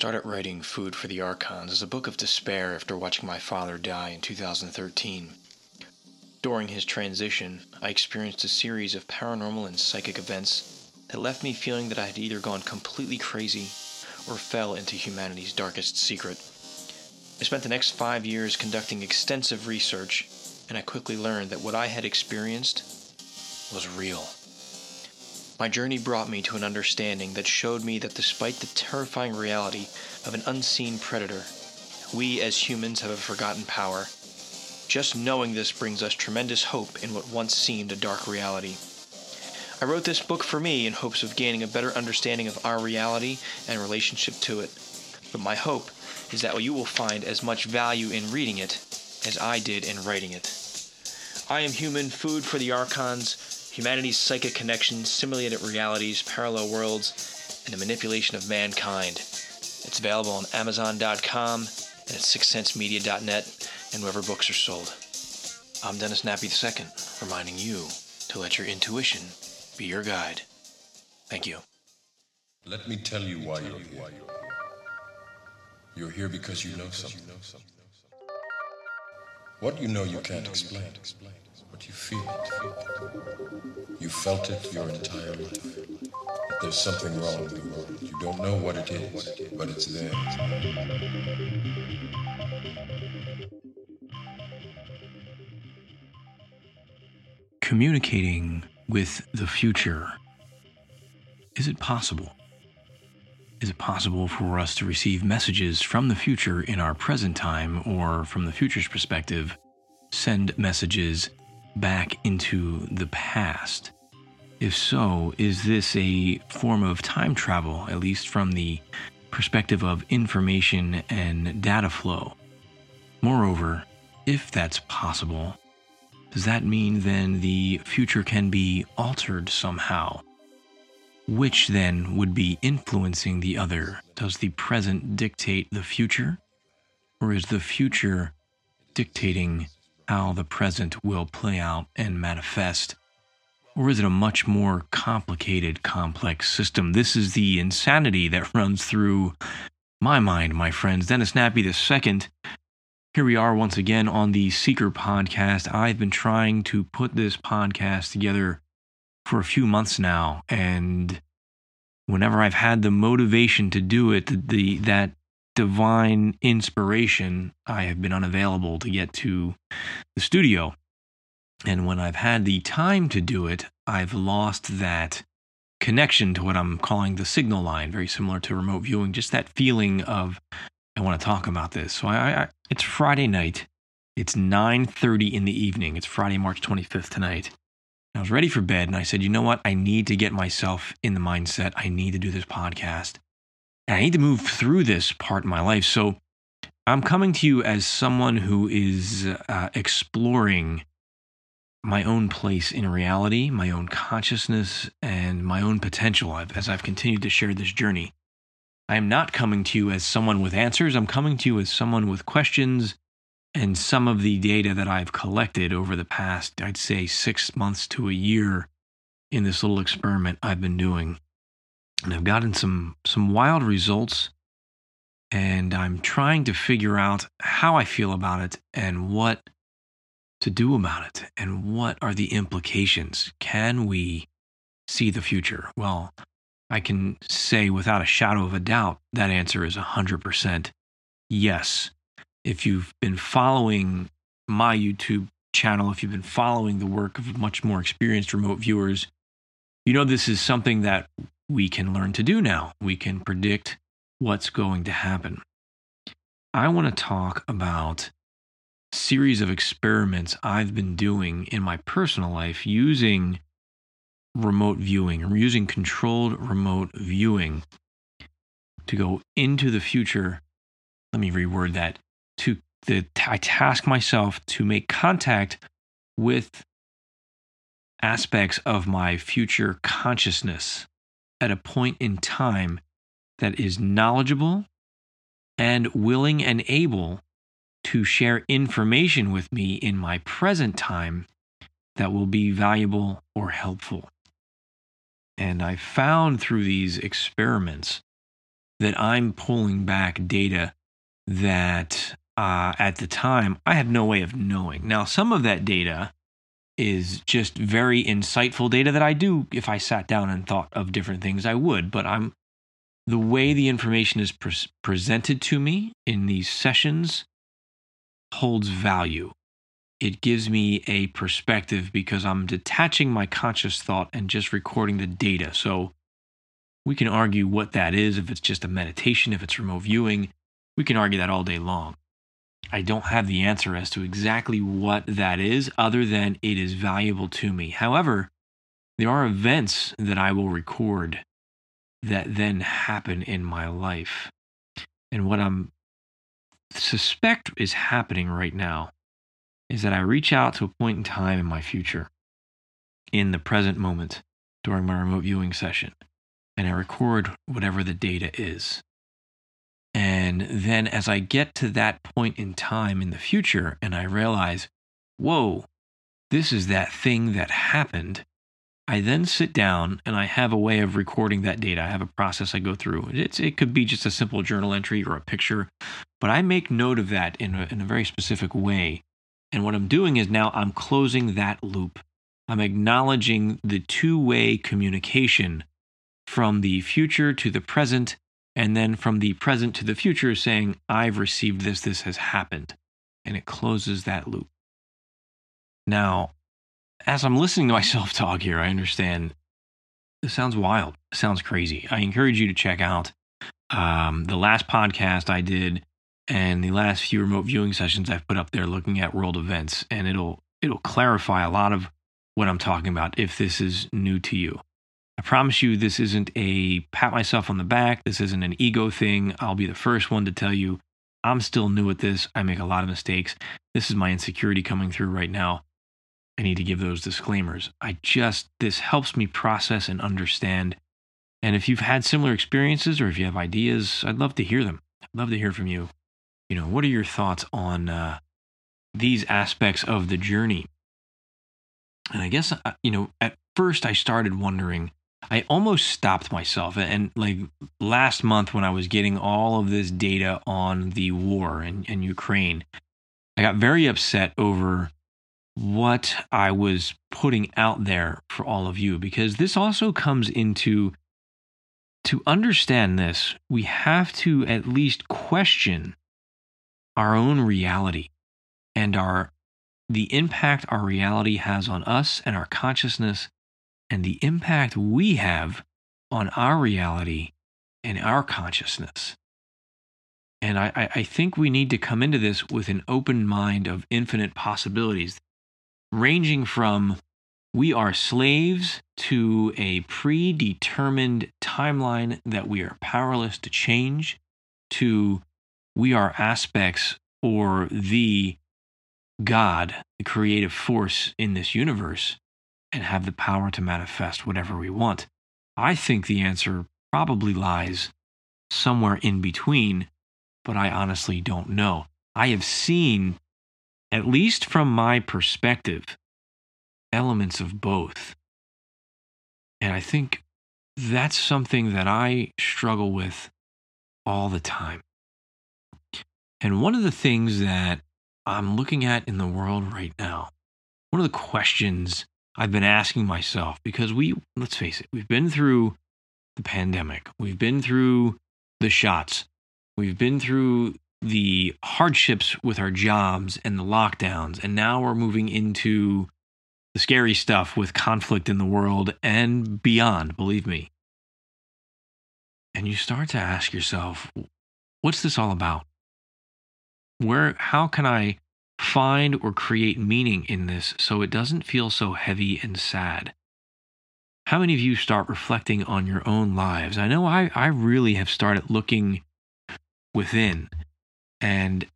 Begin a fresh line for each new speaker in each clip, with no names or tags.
started writing Food for the Archons as a book of despair after watching my father die in 2013. During his transition, I experienced a series of paranormal and psychic events that left me feeling that I had either gone completely crazy or fell into humanity's darkest secret. I spent the next five years conducting extensive research, and I quickly learned that what I had experienced was real. My journey brought me to an understanding that showed me that despite the terrifying reality of an unseen predator, we as humans have a forgotten power. Just knowing this brings us tremendous hope in what once seemed a dark reality. I wrote this book for me in hopes of gaining a better understanding of our reality and relationship to it. But my hope is that you will find as much value in reading it as I did in writing it. I am human food for the archons humanity's psychic connections, simulated realities, parallel worlds, and the manipulation of mankind. It's available on Amazon.com and at SixCentsMedia.net and wherever books are sold. I'm Dennis Nappi II, reminding you to let your intuition be your guide. Thank you.
Let me tell you why you're here. You're here because you know something. What you know you can't explain but you feel it. You felt it your entire life. That there's something wrong in the world. You don't know what it is, but it's there.
Communicating with the future. Is it possible? Is it possible for us to receive messages from the future in our present time or from the future's perspective, send messages back into the past? If so, is this a form of time travel, at least from the perspective of information and data flow? Moreover, if that's possible, does that mean then the future can be altered somehow? Which then would be influencing the other? Does the present dictate the future? Or is the future dictating how the present will play out and manifest? Or is it a much more complicated, complex system? This is the insanity that runs through my mind, my friends. Dennis Nappi II. Here we are once again on the Seeker podcast. I've been trying to put this podcast together for a few months now, and whenever I've had the motivation to do it, the, the that divine inspiration, I have been unavailable to get to the studio. And when I've had the time to do it, I've lost that connection to what I'm calling the signal line, very similar to remote viewing, just that feeling of I want to talk about this. So I, I it's Friday night. It's 9:30 in the evening. It's Friday, March 25th tonight. I was ready for bed and I said, "You know what? I need to get myself in the mindset. I need to do this podcast. And I need to move through this part of my life. So I'm coming to you as someone who is uh, exploring my own place in reality, my own consciousness, and my own potential as I've continued to share this journey. I am not coming to you as someone with answers. I'm coming to you as someone with questions and some of the data that I've collected over the past, I'd say, six months to a year in this little experiment I've been doing and I've gotten some some wild results and I'm trying to figure out how I feel about it and what to do about it and what are the implications. Can we see the future? Well, I can say without a shadow of a doubt that answer is 100% yes. If you've been following my YouTube channel, if you've been following the work of much more experienced remote viewers, you know this is something that we can learn to do now. We can predict what's going to happen. I want to talk about a series of experiments I've been doing in my personal life using remote viewing or using controlled remote viewing to go into the future. Let me reword that. To the I task myself to make contact with aspects of my future consciousness at a point in time that is knowledgeable and willing and able to share information with me in my present time that will be valuable or helpful. And I found through these experiments that I'm pulling back data that uh, at the time I had no way of knowing. Now, some of that data is just very insightful data that I do, if I sat down and thought of different things, I would. But I'm the way the information is pre- presented to me in these sessions holds value. It gives me a perspective because I'm detaching my conscious thought and just recording the data. So we can argue what that is, if it's just a meditation, if it's remote viewing. We can argue that all day long. I don't have the answer as to exactly what that is, other than it is valuable to me. However, there are events that I will record that then happen in my life. And what I'm suspect is happening right now is that I reach out to a point in time in my future, in the present moment, during my remote viewing session, and I record whatever the data is. And then as I get to that point in time in the future and I realize, whoa, this is that thing that happened, I then sit down and I have a way of recording that data. I have a process I go through. It's, it could be just a simple journal entry or a picture, but I make note of that in a, in a very specific way. And what I'm doing is now I'm closing that loop. I'm acknowledging the two way communication from the future to the present and then from the present to the future saying, I've received this, this has happened. And it closes that loop. Now, as I'm listening to myself talk here, I understand this sounds wild, sounds crazy. I encourage you to check out um, the last podcast I did and the last few remote viewing sessions I've put up there looking at world events, and it'll it'll clarify a lot of what I'm talking about if this is new to you. I promise you, this isn't a pat myself on the back. This isn't an ego thing. I'll be the first one to tell you I'm still new at this. I make a lot of mistakes. This is my insecurity coming through right now. I need to give those disclaimers. I just, this helps me process and understand. And if you've had similar experiences or if you have ideas, I'd love to hear them. I'd love to hear from you. You know, what are your thoughts on uh, these aspects of the journey? And I guess, uh, you know, at first I started wondering I almost stopped myself. And like last month, when I was getting all of this data on the war in, in Ukraine, I got very upset over what I was putting out there for all of you because this also comes into to understand this, we have to at least question our own reality and our the impact our reality has on us and our consciousness and the impact we have on our reality and our consciousness. And I, I think we need to come into this with an open mind of infinite possibilities, ranging from we are slaves to a predetermined timeline that we are powerless to change, to we are aspects or the God, the creative force in this universe, and have the power to manifest whatever we want? I think the answer probably lies somewhere in between, but I honestly don't know. I have seen, at least from my perspective, elements of both. And I think that's something that I struggle with all the time. And one of the things that I'm looking at in the world right now, one of the questions I've been asking myself because we, let's face it, we've been through the pandemic, we've been through the shots, we've been through the hardships with our jobs and the lockdowns, and now we're moving into the scary stuff with conflict in the world and beyond, believe me. And you start to ask yourself, what's this all about? Where, how can I find or create meaning in this so it doesn't feel so heavy and sad? How many of you start reflecting on your own lives? I know I, I really have started looking within and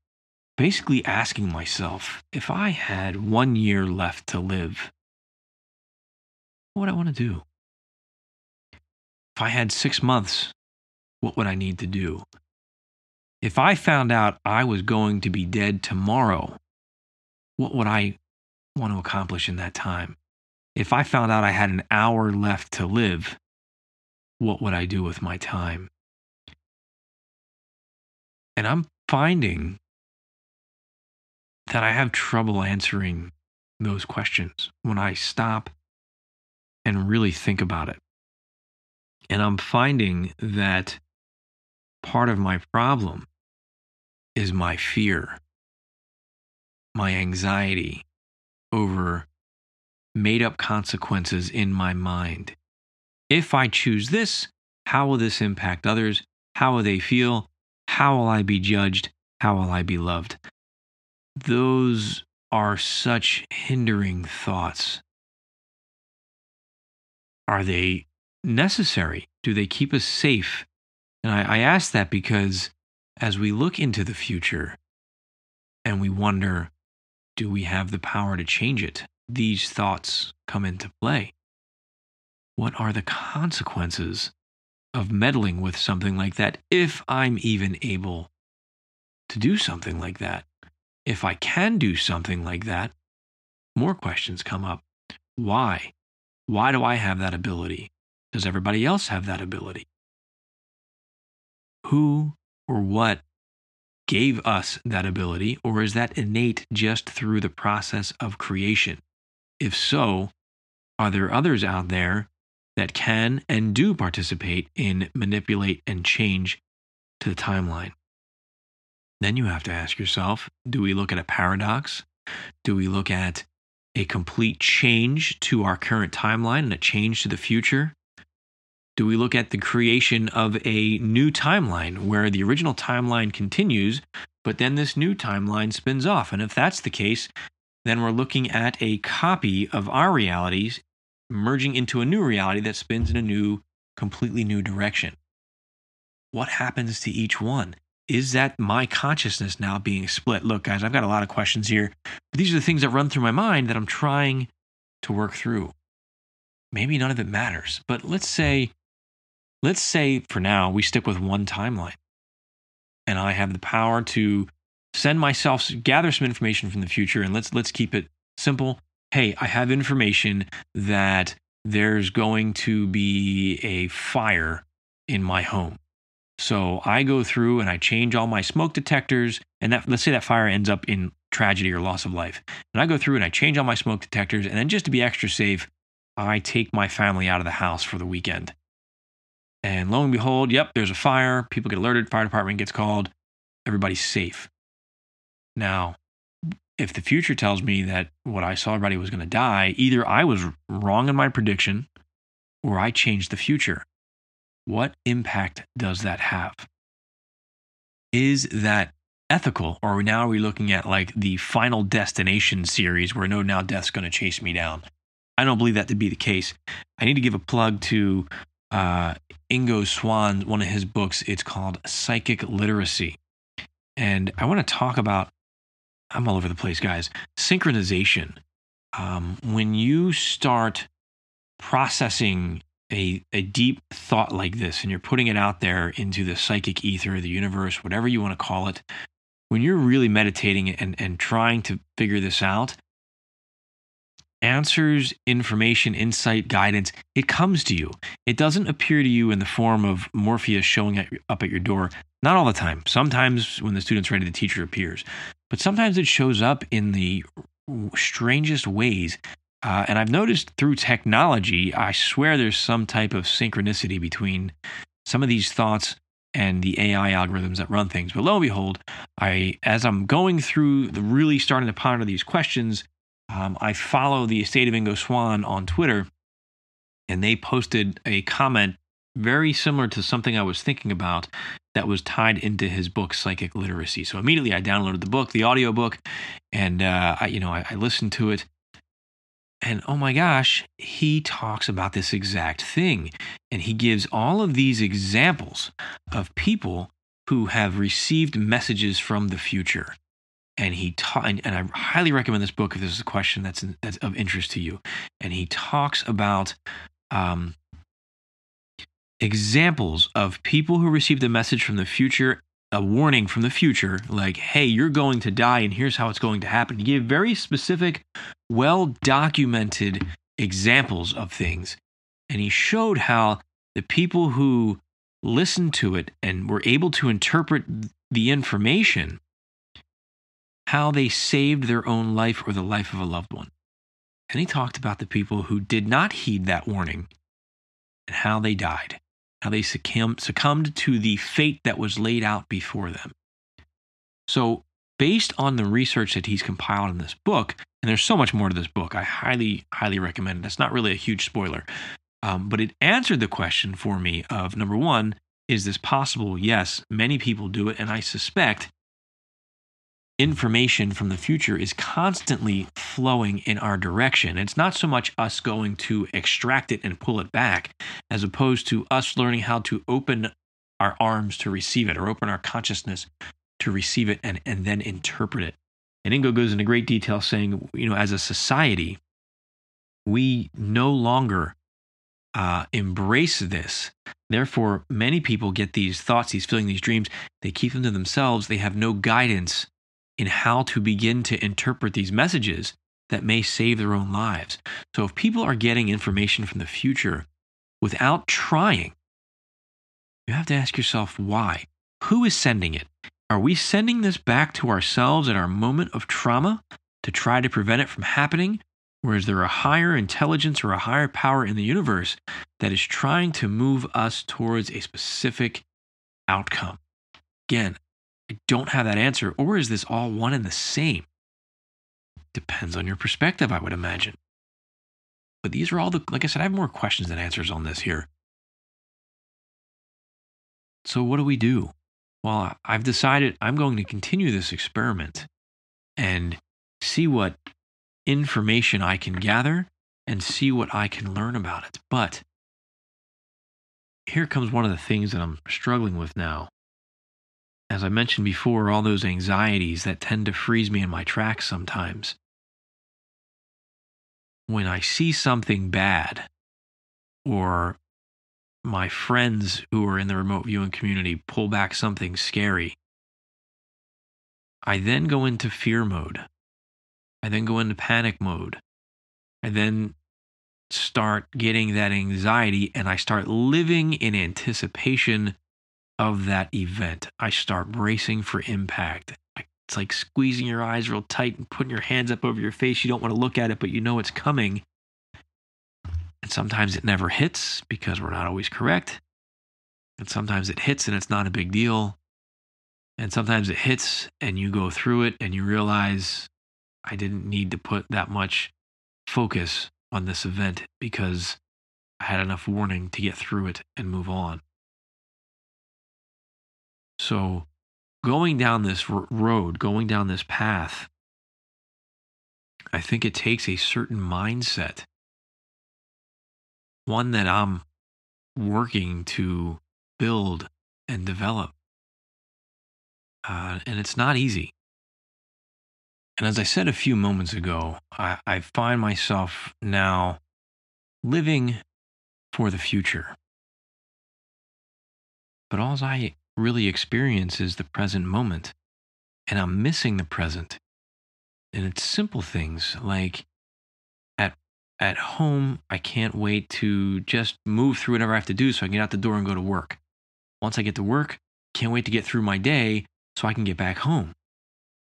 basically asking myself if I had one year left to live, what would I want to do? If I had six months, what would I need to do? If I found out I was going to be dead tomorrow, what would I want to accomplish in that time? If I found out I had an hour left to live, what would I do with my time? And I'm finding that I have trouble answering those questions when I stop and really think about it. And I'm finding that part of my problem is my fear, my anxiety over made up consequences in my mind. If I choose this, how will this impact others? How will they feel? How will I be judged? How will I be loved? Those are such hindering thoughts. Are they necessary? Do they keep us safe? And I, I ask that because as we look into the future and we wonder, do we have the power to change it? These thoughts come into play. What are the consequences of meddling with something like that if I'm even able to do something like that? If I can do something like that, more questions come up. Why? Why do I have that ability? Does everybody else have that ability? Who or what gave us that ability, or is that innate just through the process of creation? If so, are there others out there that can and do participate in manipulate and change to the timeline? Then you have to ask yourself do we look at a paradox? Do we look at a complete change to our current timeline and a change to the future? Do we look at the creation of a new timeline where the original timeline continues, but then this new timeline spins off? And if that's the case, then we're looking at a copy of our realities merging into a new reality that spins in a new, completely new direction. What happens to each one? Is that my consciousness now being split? Look, guys, I've got a lot of questions here, but these are the things that run through my mind that I'm trying to work through. Maybe none of it matters, but let's say Let's say for now we stick with one timeline and I have the power to send myself gather some information from the future and let's let's keep it simple. Hey, I have information that there's going to be a fire in my home. So I go through and I change all my smoke detectors and that let's say that fire ends up in tragedy or loss of life. And I go through and I change all my smoke detectors and then just to be extra safe, I take my family out of the house for the weekend. And lo and behold, yep, there's a fire. People get alerted, fire department gets called, everybody's safe. Now, if the future tells me that what I saw everybody was going to die, either I was wrong in my prediction or I changed the future. What impact does that have? Is that ethical, or now are we looking at like the final destination series where no now death's going to chase me down? I don't believe that to be the case. I need to give a plug to uh, Ingo Swann, one of his books. It's called Psychic Literacy. And I want to talk about, I'm all over the place, guys, synchronization. Um, when you start processing a, a deep thought like this and you're putting it out there into the psychic ether, the universe, whatever you want to call it, when you're really meditating and, and trying to figure this out, answers, information, insight, guidance, it comes to you. It doesn't appear to you in the form of Morpheus showing up at your door. Not all the time. Sometimes when the student's ready, the teacher appears. But sometimes it shows up in the strangest ways. Uh, and I've noticed through technology, I swear there's some type of synchronicity between some of these thoughts and the AI algorithms that run things. But lo and behold, I as I'm going through the really starting to ponder these questions, um, I follow the estate of Ingo Swann on Twitter, and they posted a comment very similar to something I was thinking about that was tied into his book Psychic Literacy. So immediately I downloaded the book, the audio book, and uh, I, you know I, I listened to it. And oh my gosh, he talks about this exact thing. And he gives all of these examples of people who have received messages from the future and he taught and, and, I highly recommend this book if this is a question that's that's of interest to you. And he talks about um, examples of people who received a message from the future, a warning from the future, like "Hey, you're going to die, and here's how it's going to happen." He gave very specific, well documented examples of things, and he showed how the people who listened to it and were able to interpret the information, how they saved their own life or the life of a loved one. And he talked about the people who did not heed that warning and how they died, how they succumbed, to the fate that was laid out before them. So, based on the research that he's compiled in this book, and there's so much more to this book, I highly, highly recommend it. It's not really a huge spoiler, um, but it answered the question for me of number one, is this possible? Yes, many people do it, and I suspect information from the future is constantly flowing in our direction. It's not so much us going to extract it and pull it back, as opposed to us learning how to open our arms to receive it or open our consciousness to receive it and, and then interpret it. And Ingo goes into great detail saying, you know, as a society, we no longer uh, embrace this. Therefore, many people get these thoughts, these feelings, these dreams, they keep them to themselves. They have no guidance in how to begin to interpret these messages that may save their own lives. So if people are getting information from the future without trying, you have to ask yourself why. Who is sending it? Are we sending this back to ourselves at our moment of trauma to try to prevent it from happening? Or is there a higher intelligence or a higher power in the universe that is trying to move us towards a specific outcome? Again, I don't have that answer. Or is this all one and the same? Depends on your perspective, I would imagine. But these are all the, like I said, I have more questions than answers on this here. So, what do we do? Well, I've decided I'm going to continue this experiment and see what information I can gather and see what I can learn about it. But here comes one of the things that I'm struggling with now as I mentioned before, all those anxieties that tend to freeze me in my tracks sometimes. When I see something bad, or my friends who are in the remote viewing community pull back something scary, I then go into fear mode. I then go into panic mode. I then start getting that anxiety and I start living in anticipation of that event, I start bracing for impact. It's like squeezing your eyes real tight and putting your hands up over your face. You don't want to look at it, but you know it's coming. And sometimes it never hits because we're not always correct. And sometimes it hits and it's not a big deal. And sometimes it hits and you go through it and you realize I didn't need to put that much focus on this event because I had enough warning to get through it and move on. So, going down this road, going down this path, I think it takes a certain mindset, one that I'm working to build and develop. Uh, and it's not easy. And as I said a few moments ago, I, I find myself now living for the future. But all I really experience is the present moment. And I'm missing the present. And it's simple things like at at home, I can't wait to just move through whatever I have to do so I can get out the door and go to work. Once I get to work, can't wait to get through my day so I can get back home.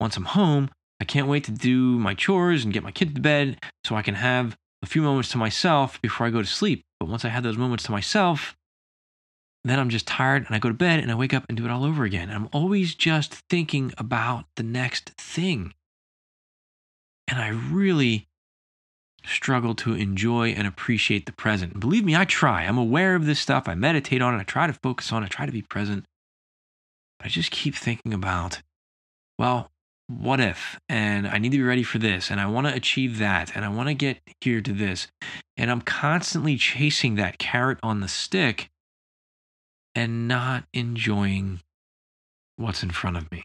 Once I'm home, I can't wait to do my chores and get my kid to bed so I can have a few moments to myself before I go to sleep. But once I have those moments to myself, then I'm just tired and I go to bed and I wake up and do it all over again. I'm always just thinking about the next thing. And I really struggle to enjoy and appreciate the present. And believe me, I try. I'm aware of this stuff. I meditate on it. I try to focus on it. I try to be present. But I just keep thinking about, well, what if? And I need to be ready for this. And I want to achieve that. And I want to get here to this. And I'm constantly chasing that carrot on the stick and not enjoying what's in front of me.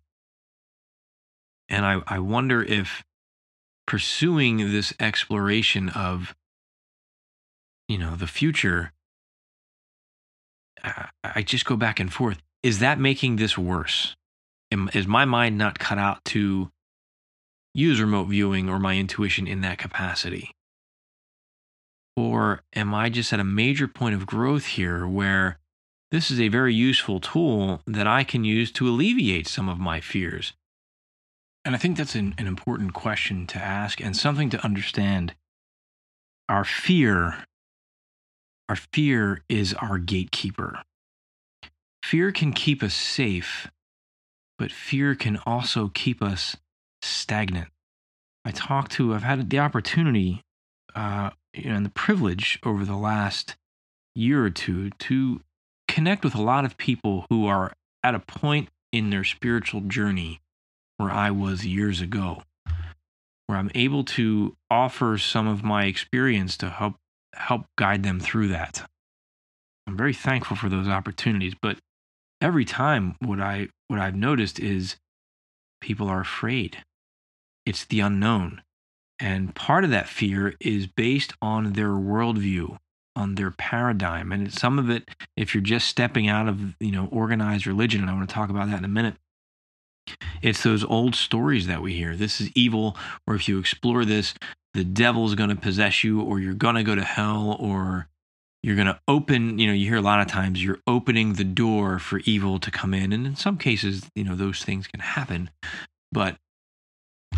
And I, I wonder if pursuing this exploration of, you know, the future, I, I just go back and forth. Is that making this worse? Am, is my mind not cut out to use remote viewing or my intuition in that capacity? Or am I just at a major point of growth here where this is a very useful tool that I can use to alleviate some of my fears. And I think that's an, an important question to ask and something to understand. Our fear, our fear is our gatekeeper. Fear can keep us safe, but fear can also keep us stagnant. I talked to, I've had the opportunity uh, you know, and the privilege over the last year or two to connect with a lot of people who are at a point in their spiritual journey where I was years ago, where I'm able to offer some of my experience to help help guide them through that. I'm very thankful for those opportunities, but every time what I what I've noticed is people are afraid. It's the unknown. And part of that fear is based on their worldview, on their paradigm. And some of it, if you're just stepping out of, you know, organized religion, and I want to talk about that in a minute, it's those old stories that we hear. This is evil, or if you explore this, the devil's going to possess you, or you're going to go to hell, or you're going to open, you know, you hear a lot of times you're opening the door for evil to come in. And in some cases, you know, those things can happen. But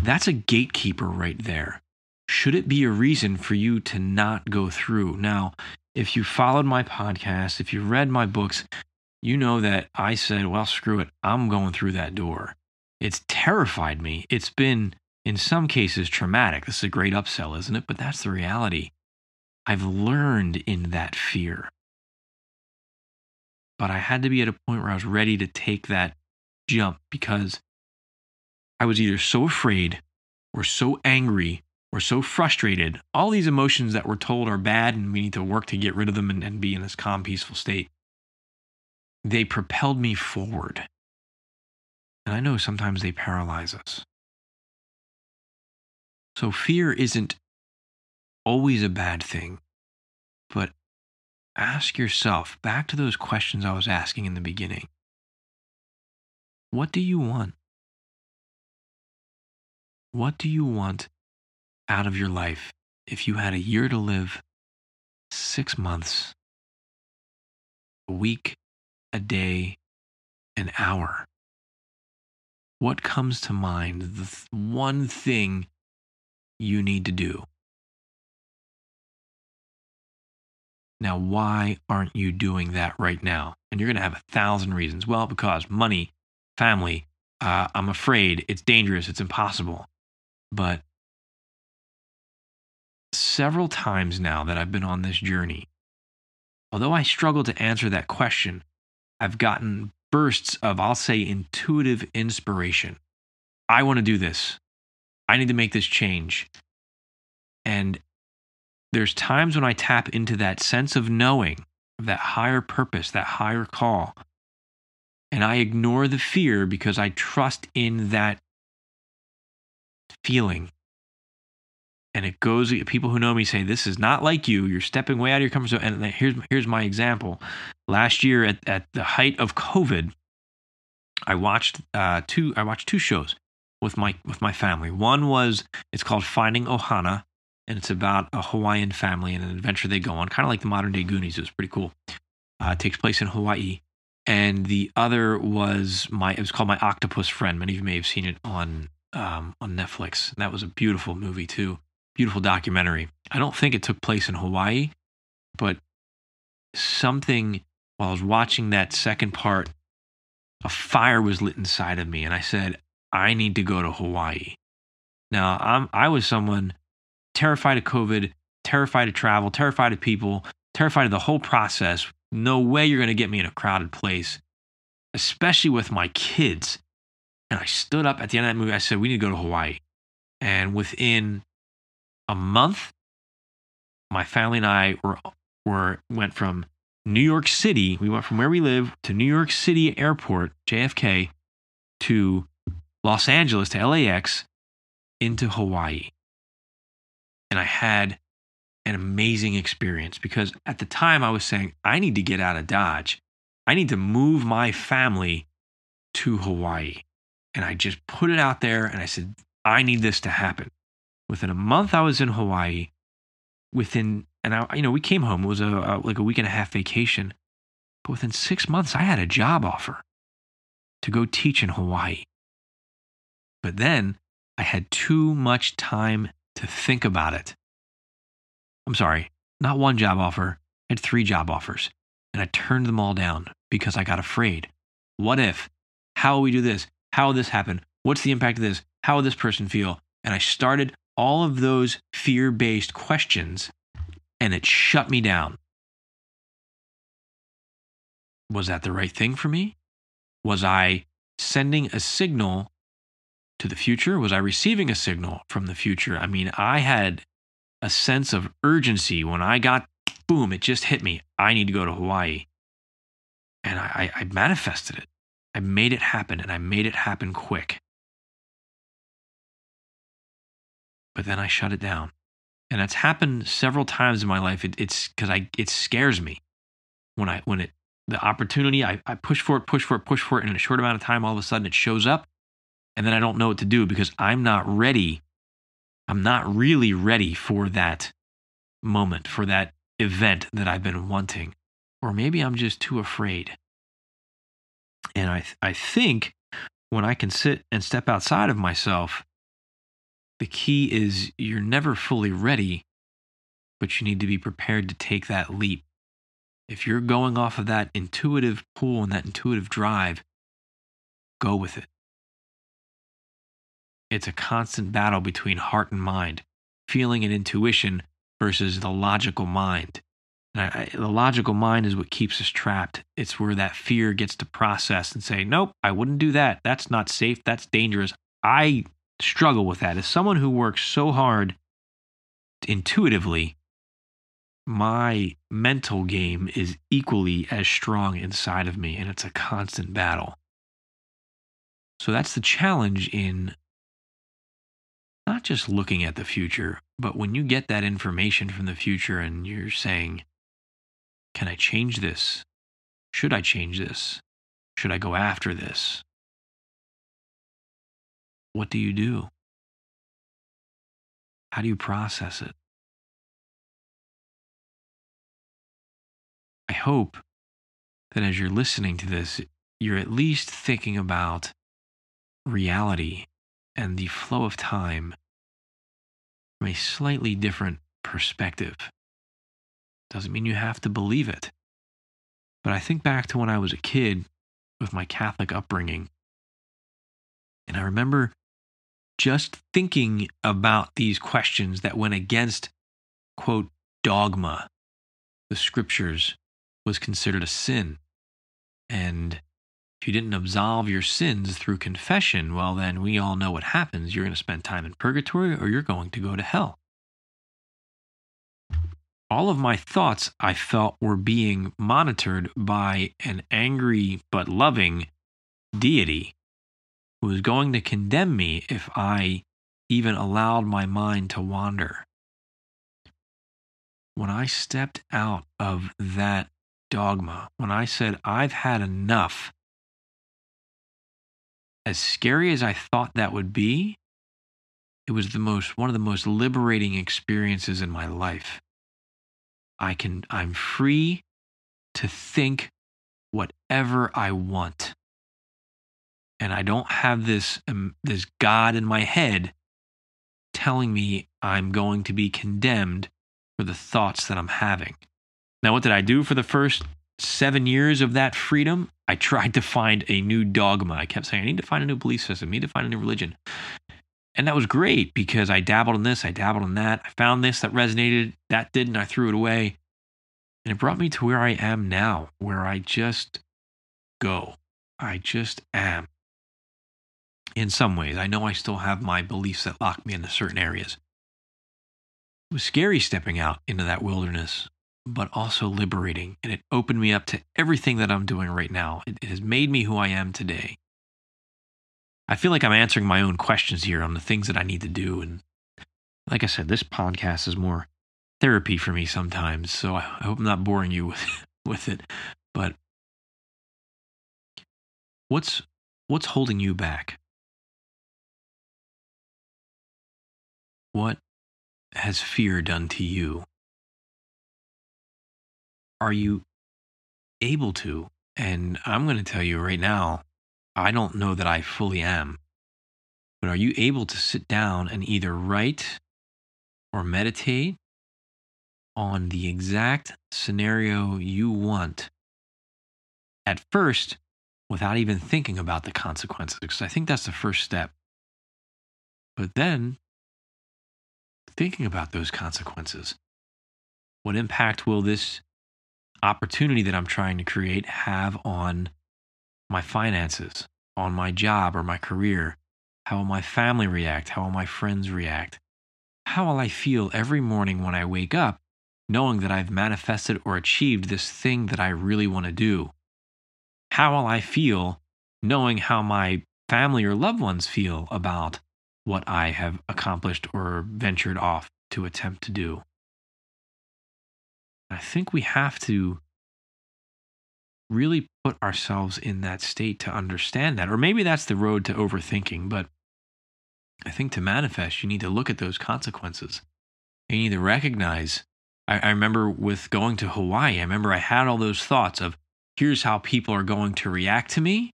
that's a gatekeeper right there. Should it be a reason for you to not go through? Now, if you followed my podcast, if you read my books, you know that I said, well, screw it. I'm going through that door. It's terrified me. It's been, in some cases, traumatic. This is a great upsell, isn't it? But that's the reality. I've learned in that fear. But I had to be at a point where I was ready to take that jump because I was either so afraid or so angry or so frustrated. All these emotions that we're told are bad and we need to work to get rid of them and, and be in this calm, peaceful state. They propelled me forward. And I know sometimes they paralyze us. So fear isn't always a bad thing, but ask yourself back to those questions I was asking in the beginning. What do you want? What do you want out of your life if you had a year to live, six months, a week, a day, an hour? what comes to mind? The th- one thing you need to do. Now, why aren't you doing that right now? And you're going to have a thousand reasons. Well, because money, family, uh, I'm afraid, it's dangerous, it's impossible. But several times now that I've been on this journey, although I struggle to answer that question, I've gotten bursts of, I'll say, intuitive inspiration. I want to do this. I need to make this change. And there's times when I tap into that sense of knowing, that higher purpose, that higher call. And I ignore the fear because I trust in that feeling. And it goes, people who know me say, This is not like you. You're stepping way out of your comfort zone. And here's, here's my example. Last year, at, at the height of COVID, I watched uh, two. I watched two shows with my with my family. One was it's called Finding Ohana, and it's about a Hawaiian family and an adventure they go on, kind of like the modern day Goonies. It was pretty cool. Uh, takes place in Hawaii. And the other was my. It was called My Octopus Friend. Many of you may have seen it on um, on Netflix. That was a beautiful movie too. Beautiful documentary. I don't think it took place in Hawaii, but something while I was watching that second part, a fire was lit inside of me, and I said, I need to go to Hawaii. Now, I'm, I was someone terrified of COVID, terrified of travel, terrified of people, terrified of the whole process. No way you're going to get me in a crowded place, especially with my kids. And I stood up at the end of that movie. I said, We need to go to Hawaii. And within a month, my family and I were, were went from New York City. We went from where we live to New York City Airport, JFK, to Los Angeles to LAX into Hawaii. And I had an amazing experience because at the time I was saying, I need to get out of Dodge. I need to move my family to Hawaii. And I just put it out there and I said, I need this to happen. Within a month, I was in Hawaii. Within, and I, you know, we came home. It was a, a like a week and a half vacation. But within six months, I had a job offer to go teach in Hawaii. But then I had too much time to think about it. I'm sorry, not one job offer, I had three job offers. And I turned them all down because I got afraid. What if? How will we do this? How will this happen? What's the impact of this? How will this person feel? And I started all of those fear based questions and it shut me down. Was that the right thing for me? Was I sending a signal to the future? Was I receiving a signal from the future? I mean, I had a sense of urgency when I got, boom, it just hit me. I need to go to Hawaii. And I, I, manifested it. I made it happen and I made it happen quick. But then I shut it down. And that's happened several times in my life. It, it's because I it scares me when I when it the opportunity, I, I push for it, push for it, push for it, and in a short amount of time, all of a sudden it shows up. And then I don't know what to do because I'm not ready. I'm not really ready for that moment, for that event that I've been wanting. Or maybe I'm just too afraid. And I, I think when I can sit and step outside of myself, the key is you're never fully ready, but you need to be prepared to take that leap if you're going off of that intuitive pull and that intuitive drive, go with it. It's a constant battle between heart and mind, feeling and intuition versus the logical mind. I, the logical mind is what keeps us trapped. It's where that fear gets to process and say, nope, I wouldn't do that. That's not safe. That's dangerous. I struggle with that. As someone who works so hard intuitively, my mental game is equally as strong inside of me, and it's a constant battle. So that's the challenge in not just looking at the future, but when you get that information from the future and you're saying, Can I change this? Should I change this? Should I go after this? What do you do? How do you process it? I hope that as you're listening to this, you're at least thinking about reality and the flow of time from a slightly different perspective. Doesn't mean you have to believe it. But I think back to when I was a kid with my Catholic upbringing, and I remember just thinking about these questions that went against, quote, dogma, the scriptures, was considered a sin. And if you didn't absolve your sins through confession, well, then we all know what happens. You're going to spend time in purgatory or you're going to go to hell. All of my thoughts I felt were being monitored by an angry but loving deity was going to condemn me if I even allowed my mind to wander. When I stepped out of that dogma, when I said, I've had enough, as scary as I thought that would be, it was the most one of the most liberating experiences in my life. I can I'm free to think whatever I want. And I don't have this um, this God in my head telling me I'm going to be condemned for the thoughts that I'm having. Now, what did I do for the first seven years of that freedom? I tried to find a new dogma. I kept saying, I need to find a new belief system, I need to find a new religion. And that was great because I dabbled in this, I dabbled in that. I found this that resonated, that didn't, I threw it away. And it brought me to where I am now, where I just go. I just am. In some ways, I know I still have my beliefs that lock me into certain areas. It was scary stepping out into that wilderness but also liberating. And it opened me up to everything that I'm doing right now. It, it, has made me who I am today. I feel like I'm answering my own questions here on the things that I need to do. And like I said, this podcast is more therapy for me sometimes. So I, hope I'm not boring you with, with it. But what's what's holding you back? What has fear done to you? Are you able to? And I'm going to tell you right now, I don't know that I fully am. But are you able to sit down and either write or meditate on the exact scenario you want at first without even thinking about the consequences? Because I think that's the first step. But then thinking about those consequences. What impact will this opportunity that I'm trying to create have on my finances, on my job or my career? How will my family react? How will my friends react? How will I feel every morning when I wake up knowing that I've manifested or achieved this thing that I really want to do? How will I feel knowing how my family or loved ones feel about what I have accomplished or ventured off to attempt to do? I think we have to really put ourselves in that state to understand that. Or maybe that's the road to overthinking, but I think to manifest, you need to look at those consequences. You need to recognize. I, I remember with going to Hawaii, I remember I had all those thoughts of here's how people are going to react to me,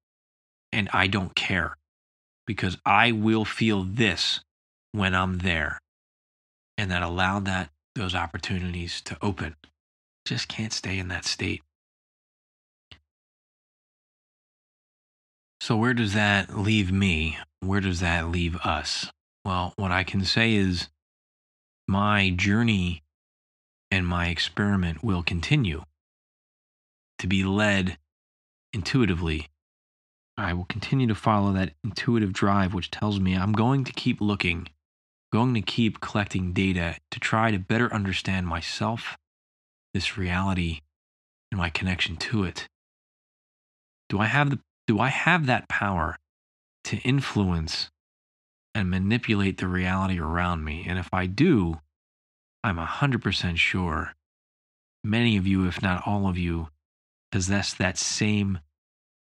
and I don't care because I will feel this when I'm there. And that allowed that those opportunities to open. Just can't stay in that state. So, where does that leave me? Where does that leave us? Well, what I can say is my journey and my experiment will continue to be led intuitively. I will continue to follow that intuitive drive, which tells me I'm going to keep looking, going to keep collecting data to try to better understand myself, this reality, and my connection to it. Do I have the do I have that power to influence and manipulate the reality around me? And if I do, I'm 100% sure many of you, if not all of you, possess that same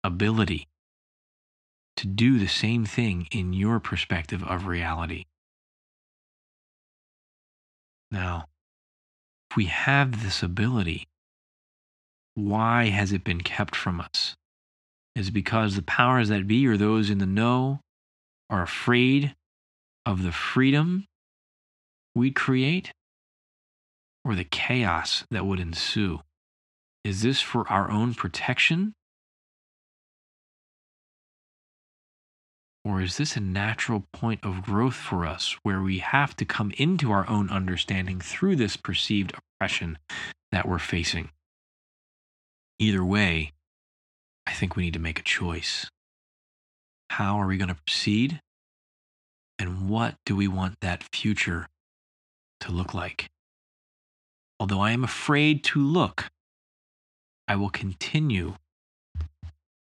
ability to do the same thing in your perspective of reality. Now, if we have this ability, why has it been kept from us? is because the powers that be or those in the know are afraid of the freedom we create or the chaos that would ensue? Is this for our own protection? Or is this a natural point of growth for us where we have to come into our own understanding through this perceived oppression that we're facing? Either way, I think we need to make a choice. How are we going to proceed? And what do we want that future to look like? Although I am afraid to look, I will continue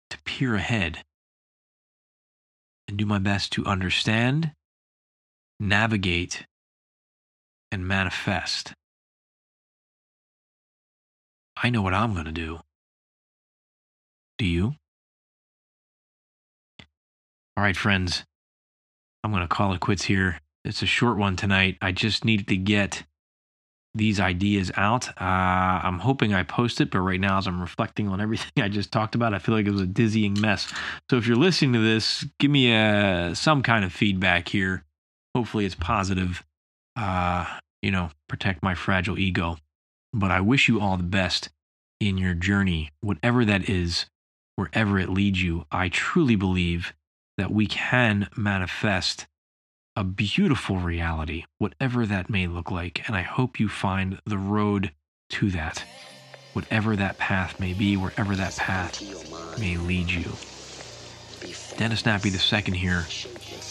to peer ahead and do my best to understand, navigate, and manifest. I know what I'm going to do. Do you? All right, friends. I'm going to call it quits here. It's a short one tonight. I just needed to get these ideas out. Uh, I'm hoping I post it, but right now, as I'm reflecting on everything I just talked about, I feel like it was a dizzying mess. So if you're listening to this, give me a, uh, some kind of feedback here. Hopefully, it's positive. Uh, you know, protect my fragile ego. But I wish you all the best in your journey, whatever that is wherever it leads you, I truly believe that we can manifest a beautiful reality, whatever that may look like. And I hope you find the road to that, whatever that path may be, wherever that path may lead you. Dennis Nappi II here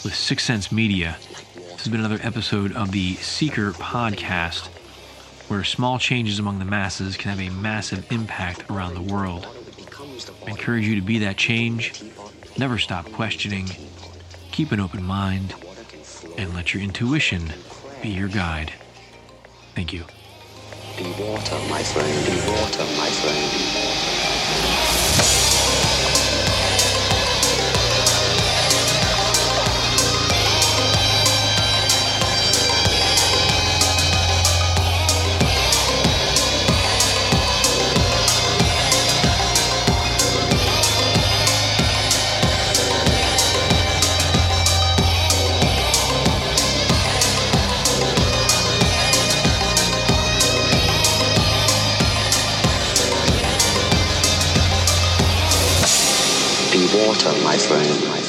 with Six Sense Media. This has been another episode of the Seeker Podcast, where small changes among the masses can have a massive impact around the world. I encourage you to be that change. Never stop questioning. Keep an open mind. And let your intuition be your guide. Thank you.
Be water, my friend. Be water, my friend. Water, my friend.